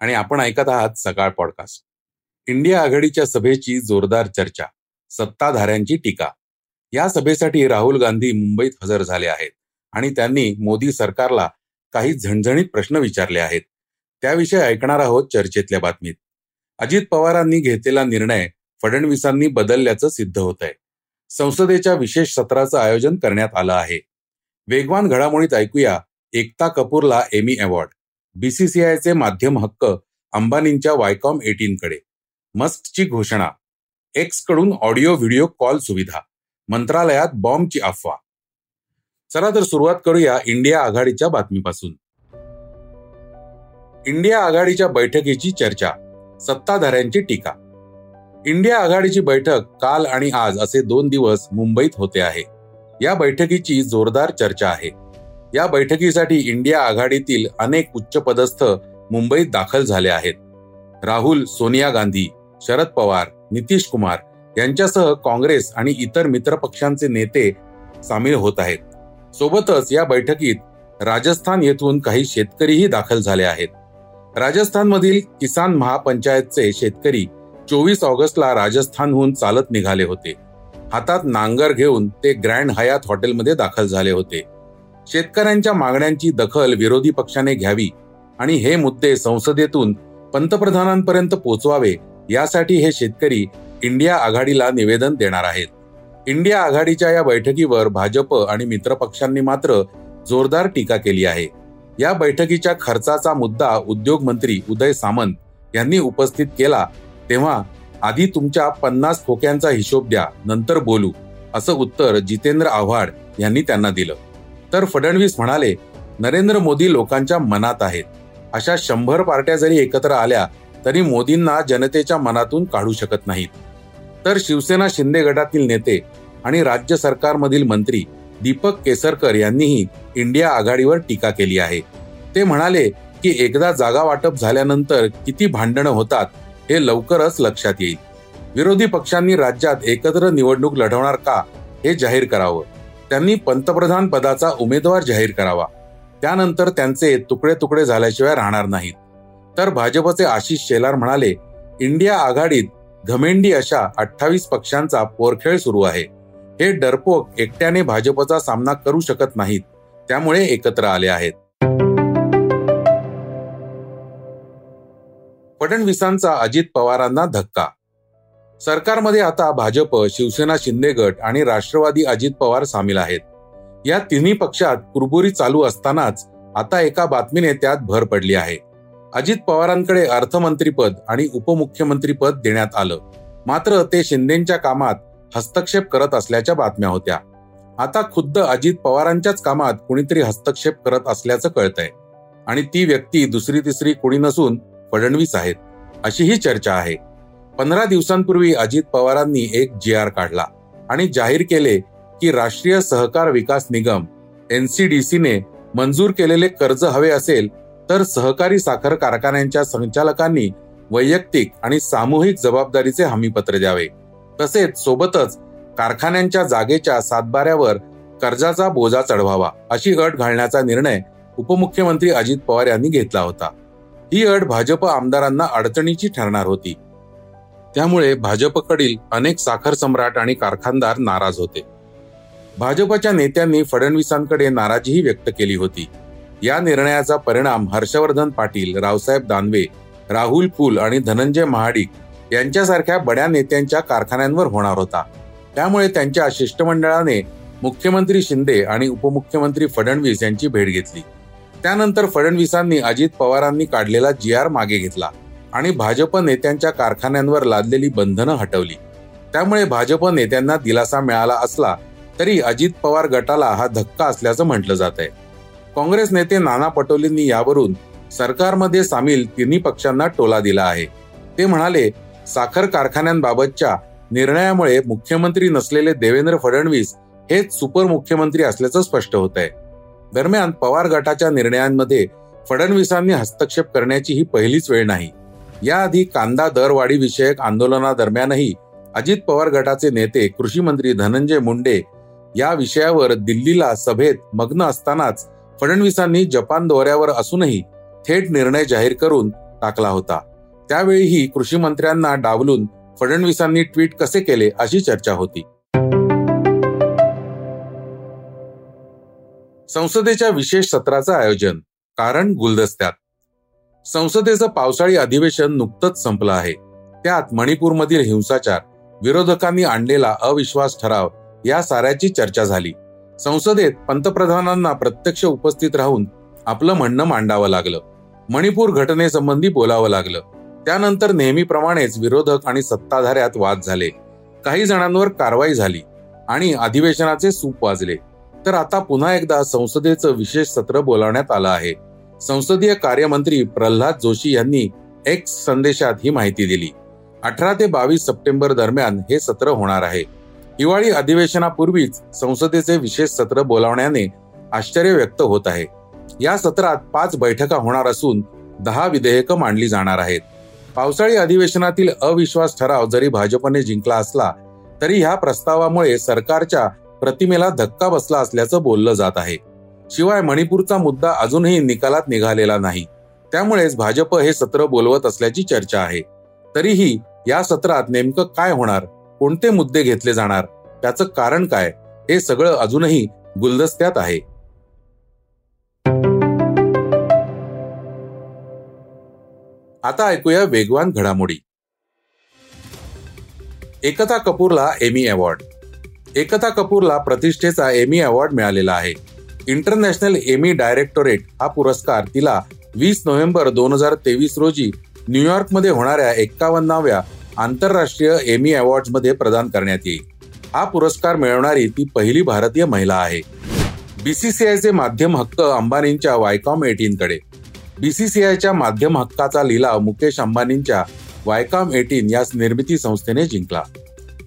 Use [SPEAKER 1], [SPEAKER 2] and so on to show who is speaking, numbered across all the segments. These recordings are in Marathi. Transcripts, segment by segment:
[SPEAKER 1] आणि आपण ऐकत आहात सकाळ पॉडकास्ट. इंडिया आघाडीच्या सभेची जोरदार चर्चा सत्ताधाऱ्यांची टीका. या सभेसाठी राहुल गांधी मुंबईत हजर झाले आहेत आणि त्यांनी मोदी सरकारला काही झणझणीत प्रश्न विचारले आहेत. त्याविषयी ऐकणार आहोत चर्चेतल्या बातमीत. अजित पवारांनी घेतलेला निर्णय फडणवीसांनी बदलल्याचं सिद्ध होत आहे संसदेच्या विशेष सत्राचं आयोजन करण्यात आलं आहे. वेगवान घडामोडीत ऐकूया एकता कपूरला एमी अवॉर्ड. बीसीसीआयचे माध्यम हक्क अंबानींच्या वायकॉम एटीनकडे मस्कची घोषणा. एक्सकडून ऑडिओ व्हिडिओ कॉल सुविधा. मंत्रालयात बॉम्बची अफवा. चला तर सुरुवात करूया इंडिया आघाडीच्या बातमीपासून. इंडिया आघाडीच्या बैठकीची चर्चा. सत्ताधाऱ्यांची टीका. इंडिया आघाडीची बैठक काल आणि आज असे दोन दिवस मुंबईत होते आहे. या बैठकीची जोरदार चर्चा आहे. या बैठकीसाठी इंडिया आघाडीतील अनेक उच्चपदस्थ मुंबईत दाखल झाले आहेत. राहुल सोनिया गांधी शरद पवार नितीश कुमार यांच्यासह काँग्रेस आणि इतर मित्रपक्षांचे नेते सामील होत आहेत. सोबतच या बैठकीत राजस्थान येथून काही शेतकरीही दाखल झाले आहेत. राजस्थानमधील किसान महापंचायतचे शेतकरी चोवीस ऑगस्टला राजस्थानहून चालत निघाले होते. हातात नांगर घेऊन ते ग्रँड हयात हॉटेलमध्ये दाखल झाले होते. शेतकऱ्यांच्या मागण्यांची दखल विरोधी पक्षाने घ्यावी आणि हे मुद्दे संसदेतून पंतप्रधानांपर्यंत पोहोचवावे यासाठी हे शेतकरी इंडिया आघाडीला निवेदन देणार आहेत. इंडिया आघाडीच्या या बैठकीवर भाजप आणि मित्रपक्षांनी मात्र जोरदार टीका केली आहे. या बैठकीच्या खर्चाचा मुद्दा उद्योग मंत्री उदय सामंत यांनी उपस्थित केला तेव्हा आधी तुमच्या पन्नास खोक्यांचा हिशोब द्या नंतर बोलू असं उत्तर जितेंद्र आव्हाड यांनी त्यांना दिलं. तर फडणवीस म्हणाले नरेंद्र मोदी लोकांच्या मनात आहेत. अशा शंभर पार्ट्या जरी एकत्र आल्या तरी मोदींना जनतेच्या मनातून काढू शकत नाहीत. तर शिवसेना शिंदे गटातील नेते आणि राज्य सरकारमधील मंत्री दीपक केसरकर यांनीही इंडिया आघाडीवर टीका केली आहे. ते म्हणाले की एकदा जागा वाटप झाल्यानंतर किती भांडणं होतात हे लवकरच लक्षात येईल. विरोधी पक्षांनी राज्यात एकत्र निवडणूक लढवणार का हे जाहीर करावं. त्यांनी पंतप्रधान पदाचा उमेदवार जाहीर करावा. त्यानंतर त्यांचे तुकडे तुकडे झाल्याशिवाय राहणार नाहीत. तर भाजपचे आशिष शेलार म्हणाले इंडिया आघाडीत घमेंडी अशा अठ्ठावीस पक्षांचा पोरखेळ सुरू आहे. हे डरपोक एकट्याने भाजपचा सामना करू शकत नाहीत. त्यामुळे एकत्र आले आहेत. फडणवीसांचा अजित पवारांना धक्का सरकारमध्ये आता भाजप शिवसेना शिंदे गट आणि राष्ट्रवादी अजित पवार सामील आहेत. या तिन्ही पक्षात कुरबुरी चालू असतानाच आता एका बातमीने त्यात भर पडली आहे. अजित पवारांकडे अर्थमंत्रीपद आणि उपमुख्यमंत्रीपद देण्यात आलं. मात्र ते शिंदेच्या कामात हस्तक्षेप करत असल्याच्या बातम्या होत्या. आता खुद्द अजित पवारांच्याच कामात कुणीतरी हस्तक्षेप करत असल्याचं कळतंय. आणि ती व्यक्ती दुसरी तिसरी कुणी नसून फडणवीस आहेत अशी ही चर्चा आहे. पंधरा दिवसांपूर्वी अजित पवारांनी एक जी आर काढला आणि जाहीर केले की राष्ट्रीय सहकार विकास निगम एनसीडीसीने मंजूर केलेले कर्ज हवे असेल तर सहकारी साखर कारखान्यांच्या संचालकांनी वैयक्तिक आणि सामूहिक जबाबदारीचे हमीपत्र द्यावे. तसेच सोबतच कारखान्यांच्या जागेच्या सातबाऱ्यावर कर्जाचा बोजा चढवावा अशी अट घालण्याचा निर्णय उपमुख्यमंत्री अजित पवार यांनी घेतला होता. ही अट भाजप आमदारांना अडचणीची ठरणार होती. त्यामुळे भाजपकडील अनेक साखर सम्राट आणि कारखानदार नाराज होते. भाजपच्या नेत्यांनी फडणवीसांकडे नाराजीही व्यक्त केली होती. या निर्णयाचा परिणाम हर्षवर्धन पाटील रावसाहेब दानवे राहुल पुल आणि धनंजय महाडिक यांच्यासारख्या बड्या नेत्यांच्या कारखान्यांवर होणार होता. त्यामुळे त्यांच्या शिष्टमंडळाने मुख्यमंत्री शिंदे आणि उपमुख्यमंत्री फडणवीस यांची भेट घेतली. त्यानंतर फडणवीसांनी अजित पवारांनी काढलेला जी आर मागे घेतला. आणि भाजप नेत्यांच्या कारखान्यांवर लादलेली बंधनं हटवली. त्यामुळे भाजप नेत्यांना दिलासा मिळाला असला तरी अजित पवार गटाला हा धक्का असल्याचं म्हटलं जात आहे काँग्रेस नेते नाना पटोलेंनी यावरून सरकारमध्ये सामील तिन्ही पक्षांना टोला दिला आहे. ते म्हणाले साखर कारखान्यांबाबतच्या निर्णयामुळे मुख्यमंत्री नसलेले देवेंद्र फडणवीस हेच सुपर मुख्यमंत्री असल्याचं स्पष्ट होत आहे दरम्यान पवार गटाच्या निर्णयांमध्ये फडणवीसांनी हस्तक्षेप करण्याची ही पहिलीच वेळ नाही. याआधी कांदा दरवाढी विषयक आंदोलनादरम्यानही अजित पवार गटाचे नेते कृषी मंत्री धनंजय मुंडे या विषयावर दिल्लीला सभेत मग्न असतानाच फडणवीसांनी जपान दौऱ्यावर असूनही थेट निर्णय जाहीर करून टाकला होता. त्यावेळीही कृषी मंत्र्यांना डावलून फडणवीसांनी ट्विट कसे केले अशी चर्चा होती. संसदेच्या विशेष सत्राचं आयोजन कारण गुलदस्त्यात संसदेचं पावसाळी अधिवेशन नुकतंच संपलं आहे. त्यात मणिपूरमधील हिंसाचार विरोधकांनी आणलेला अविश्वास ठराव या साऱ्याची चर्चा झाली. संसदेत पंतप्रधानांना प्रत्यक्ष उपस्थित राहून आपलं म्हणणं मांडावं लागलं. मणिपूर घटनेसंबंधी बोलावं लागलं. त्यानंतर नेहमीप्रमाणेच विरोधक आणि सत्ताधाऱ्यात वाद झाले. काही जणांवर कारवाई झाली आणि अधिवेशनाचे सूप वाजले. तर आता पुन्हा एकदा संसदेचं विशेष सत्र बोलावण्यात आलं आहे. संसदीय कार्यमंत्री प्रल्हाद जोशी यांनी एक्स संदेशात ही माहिती दिली. अठरा ते बावीस सप्टेंबर दरम्यान हे सत्र होणार आहे. हिवाळी अधिवेशनापूर्वीच संसदेचे विशेष सत्र बोलावण्याने आश्चर्य व्यक्त होत आहे. या सत्रात पाच बैठका होणार असून दहा विधेयकं मांडली जाणार आहेत. पावसाळी अधिवेशनातील अविश्वास ठराव जरी भाजपने जिंकला असला तरी ह्या प्रस्तावामुळे सरकारच्या प्रतिमेला धक्का बसला असल्याचं बोललं जात आहे. शिवाय मणिपूरचा मुद्दा अजूनही निकालात निघालेला नाही. त्यामुळेच भाजप हे सत्र बोलवत असल्याची चर्चा आहे. तरीही या सत्रात नेमकं काय होणार? कोणते मुद्दे घेतले जाणार? त्याचं कारण काय? हे सगळं अजूनही गुलदस्त्यात आहे. आता ऐकूया वेगवान घडामोडी. एकता कपूरला एमी अवॉर्ड. एकता कपूरला प्रतिष्ठेचा एमी अवॉर्ड मिळालेला आहे. इंटरनॅशनल एमी डायरेक्टोरेट हा पुरस्कार तिला वीस नोव्हेंबर दोन हजार तेवीस रोजी न्यूयॉर्कमध्ये होणाऱ्या एक्कावन्नाव्या आंतरराष्ट्रीय एमी अवॉर्ड्समध्ये प्रदान करण्यात येईल. हा पुरस्कार मिळवणारी ती पहिली भारतीय महिला आहे. बीसीसीआयचे माध्यम हक्क अंबानींच्या वायकॉम एटीनकडे. बीसीसीआयच्या माध्यम हक्काचा लिलाव मुकेश अंबानींच्या वायकॉम एटीन या निर्मिती संस्थेने जिंकला.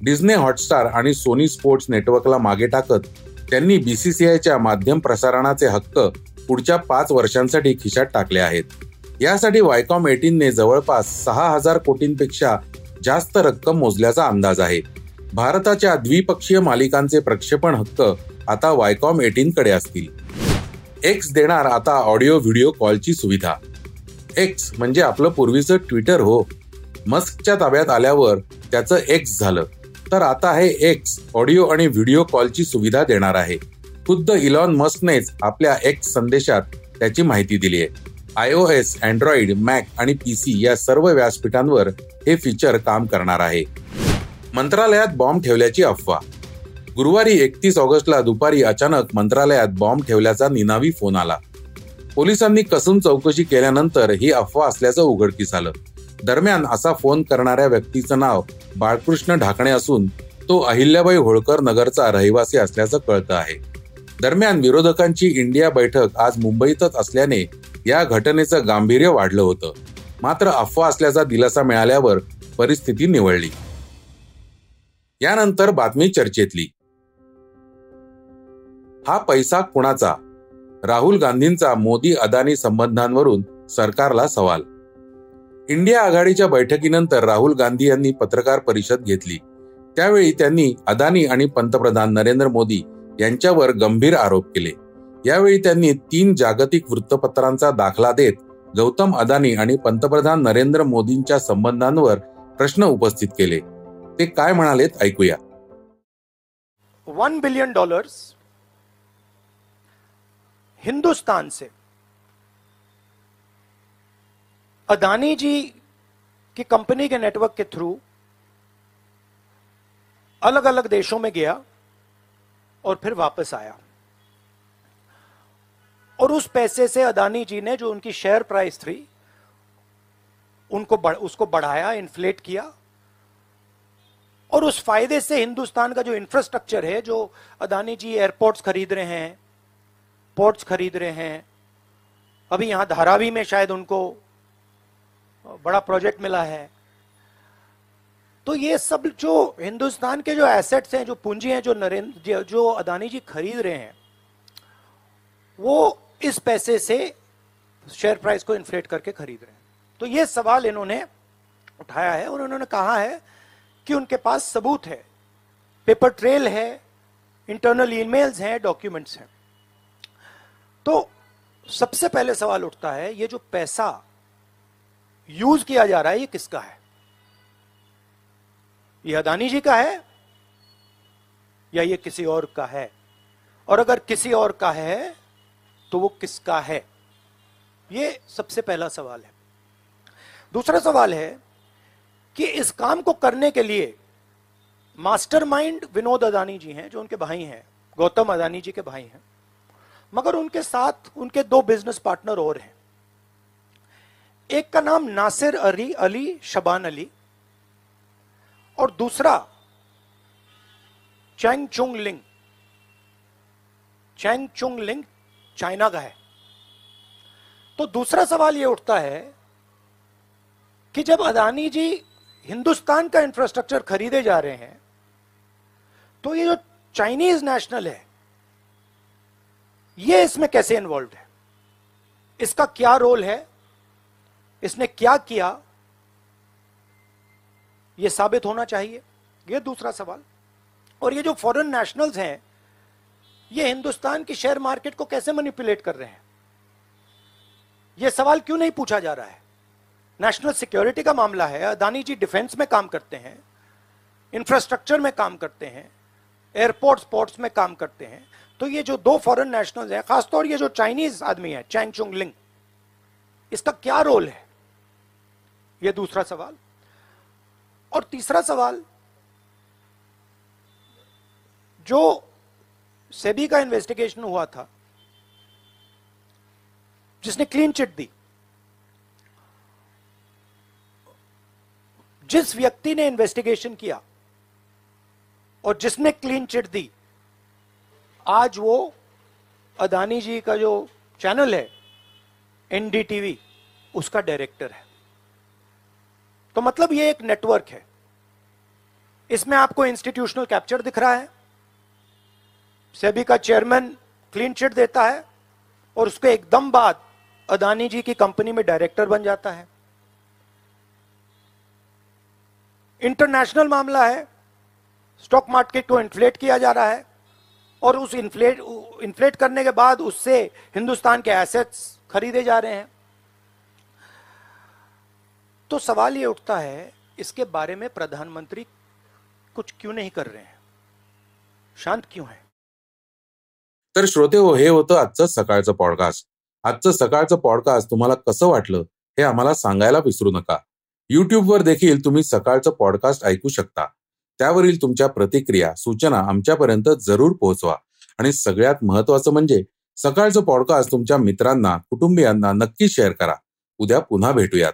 [SPEAKER 1] डिस्ने हॉटस्टार आणि सोनी स्पोर्ट्स नेटवर्कला मागे टाकत त्यांनी बीसीसीआयच्या माध्यम प्रसारणाचे हक्क पुढच्या पाच वर्षांसाठी खिशात टाकले आहेत. यासाठी वायकॉम एटीनने जवळपास सहा हजार कोटींपेक्षा जास्त रक्कम मोजल्याचा अंदाज आहे. भारताच्या द्विपक्षीय मालिकांचे प्रक्षेपण हक्क आता वायकॉम एटीनकडे असतील. एक्स देणार आता ऑडिओ व्हिडिओ कॉलची सुविधा. एक्स म्हणजे आपलं पूर्वीचं ट्विटर हो. मस्कच्या ताब्यात आल्यावर त्याचं एक्स झालं. तर आता हे एक्स ऑडिओ आणि व्हिडिओ कॉलची सुविधा देणार आहे. खुद्द इलॉन मस्कनेच आपल्या एक्स संदेशात त्याची माहिती दिली आहे. I O S Android Mac आणि पी सी या सर्व व्यासपीठांवर हे फीचर काम करणार आहे. मंत्रालयात बॉम्ब ठेवल्याची अफवा. गुरुवारी एकतीस ऑगस्टला दुपारी अचानक मंत्रालयात बॉम्ब ठेवल्याचा निनावी फोन आला. पोलिसांनी कसून चौकशी केल्यानंतर ही अफवा असल्याचं उघडकीस आलं. दरम्यान असा फोन करणाऱ्या व्यक्तीचं नाव बाळकृष्ण ढाकणे असून तो अहिल्याबाई होळकर नगरचा रहिवासी असल्याचं कळतं आहे. दरम्यान विरोधकांची इंडिया बैठक आज मुंबईतच असल्याने या घटनेचं गांभीर्य वाढलं होतं. मात्र अफवा असल्याचा दिलासा मिळाल्यावर परिस्थिती निवळली. यानंतर बातमी चर्चेतली. हा पैसा कुणाचा? राहुल गांधींचा मोदी अदानी संबंधांवरून सरकारला सवाल इंडिया आघाडीच्या बैठकीनंतर राहुल गांधी यांनी पत्रकार परिषद घेतली. त्यावेळी त्यांनी अदानी आणि पंतप्रधान नरेंद्र मोदी यांच्यावर गंभीर आरोप केले. यावेळी त्यांनी तीन जागतिक वृत्तपत्रांचा दाखला देत गौतम अदानी आणि पंतप्रधान नरेंद्र मोदींच्या संबंधांवर प्रश्न उपस्थित केले. ते काय म्हणालेत ऐकूया.
[SPEAKER 2] वन बिलियन डॉलर्स हिंदुस्तान से. अदानी जी की कंपनी के नेटवर्क के थ्रू अलग अलग देशों में गया और फिर वापस आया। और उस पैसे से अदानी जी ने जो उनकी शेयर प्राइस थी उनको बढ़, उसको बढ़ाया इन्फ्लेट किया। और उस फ़ायदे से हिंदुस्तान का जो इंफ्रास्ट्रक्चर है जो अदानी जी एयरपोर्ट्स खरीद रहे हैं पोर्ट्स खरीद रहे हैं अभी यहाँ धारावी में शायद उनको बड़ा प्रोजेक्ट मिला है। तो ये सब जो हिंदुस्तान के जो एसेट्स हैं, जो पूंजी हैं, जो नरेंद्र, जो अदानी जी खरीद रहे हैं, वो इस पैसे से शेयर प्राइस को इन्फ्लेट करके खरीद रहे हैं। तो ये सवाल इन्होंने उठाया है और उन्होंने कहा है कि उनके पास सबूत है। पेपर ट्रेल है इंटरनल ईमेल्स हैं डॉक्यूमेंट्स हैं। तो सबसे पहले सवाल उठता है, ये जो पैसा यूज़ किया जा रहा है, ये किसका है? ये अदानी जी का है या ये किसी और का है? और अगर किसी और का है तो वो किसका है? ये सबसे पहला सवाल है। दूसरा सवाल है कि इस काम को करने के लिए मास्टरमाइंड विनोद अदानी जी हैं, जो उनके भाई हैं, गौतम अदानी जी के भाई हैं। मगर उनके साथ उनके दो बिज़नेस पार्टनर और हैं। एक का नाम नासिर अली अली शबान अली, और दूसरा Chang Chung Ling. Chang Chung Ling China का है। तो दूसरा सवाल यह उठता है कि जब अदानी जी हिंदुस्तान का इंफ्रास्ट्रक्चर खरीदे जा रहे हैं तो ये जो चाइनीज़ नेशनल है, ये इसमें कैसे इन्वॉल्व है? इसका क्या रोल है? इसने क्या किया? यह साबित होना चाहिए। यह दूसरा सवाल। और ये जो फॉरेन नेशनल्स हैं, ये हिंदुस्तान की शेयर मार्केट को कैसे मैनिपुलेट कर रहे हैं? यह सवाल क्यों नहीं पूछा जा रहा है? नेशनल सिक्योरिटी का मामला है, अदानी जी डिफेंस में काम करते हैं इंफ्रास्ट्रक्चर में काम करते हैं एयरपोर्ट स्पोर्ट्स में काम करते हैं। तो ये जो दो फॉरेन नेशनल्स हैं, खासतौर ये जो चाइनीज़ आदमी है चैंग चुंग लिंग इसका क्या रोल है? ये दूसरा सवाल। और तीसरा सवाल, जो सेबी का इन्वेस्टिगेशन हुआ था, जिसने क्लीन चिट दी, जिस व्यक्ति ने इन्वेस्टिगेशन किया और जिसने क्लीन चिट दी, आज वो अदानी जी का जो चैनल है एनडीटीवी उसका डायरेक्टर है। तो मतलब ये एक नेटवर्क है। इसमें आपको इंस्टीट्यूशनल कैप्चर दिख रहा है। सेबी का चेयरमैन क्लीन चिट देता है और उसके एकदम बाद अदानी जी की कंपनी में डायरेक्टर बन जाता है। इंटरनेशनल मामला है। स्टॉक मार्केट को इन्फ्लेट किया जा रहा है और उस इन्फ्लेट इन्फ्लेट करने के बाद उससे हिंदुस्तान के एसेट्स खरीदे जा रहे हैं। तो सवाल ये उठता है इसके बारे में प्रधानमंत्री कुछ क्यों नहीं कर रहे हैं? शांत क्यों है?
[SPEAKER 1] तर श्रोते हो हे होतं आजचं सकाळचं पॉडकास्ट आजचं सकाळचं पॉडकास्ट तुम्हाला कसं वाटलं हे आम्हाला सांगायला विसरू नका. युट्यूबवर देखील तुम्ही सकाळचं पॉडकास्ट ऐकू शकता. त्यावरील तुमच्या प्रतिक्रिया सूचना आमच्यापर्यंत जरूर पोहोचवा. आणि सगळ्यात महत्वाचं म्हणजे सकाळचं पॉडकास्ट तुमच्या मित्रांना कुटुंबियांना नक्की शेअर करा. उद्या पुन्हा भेटूयात.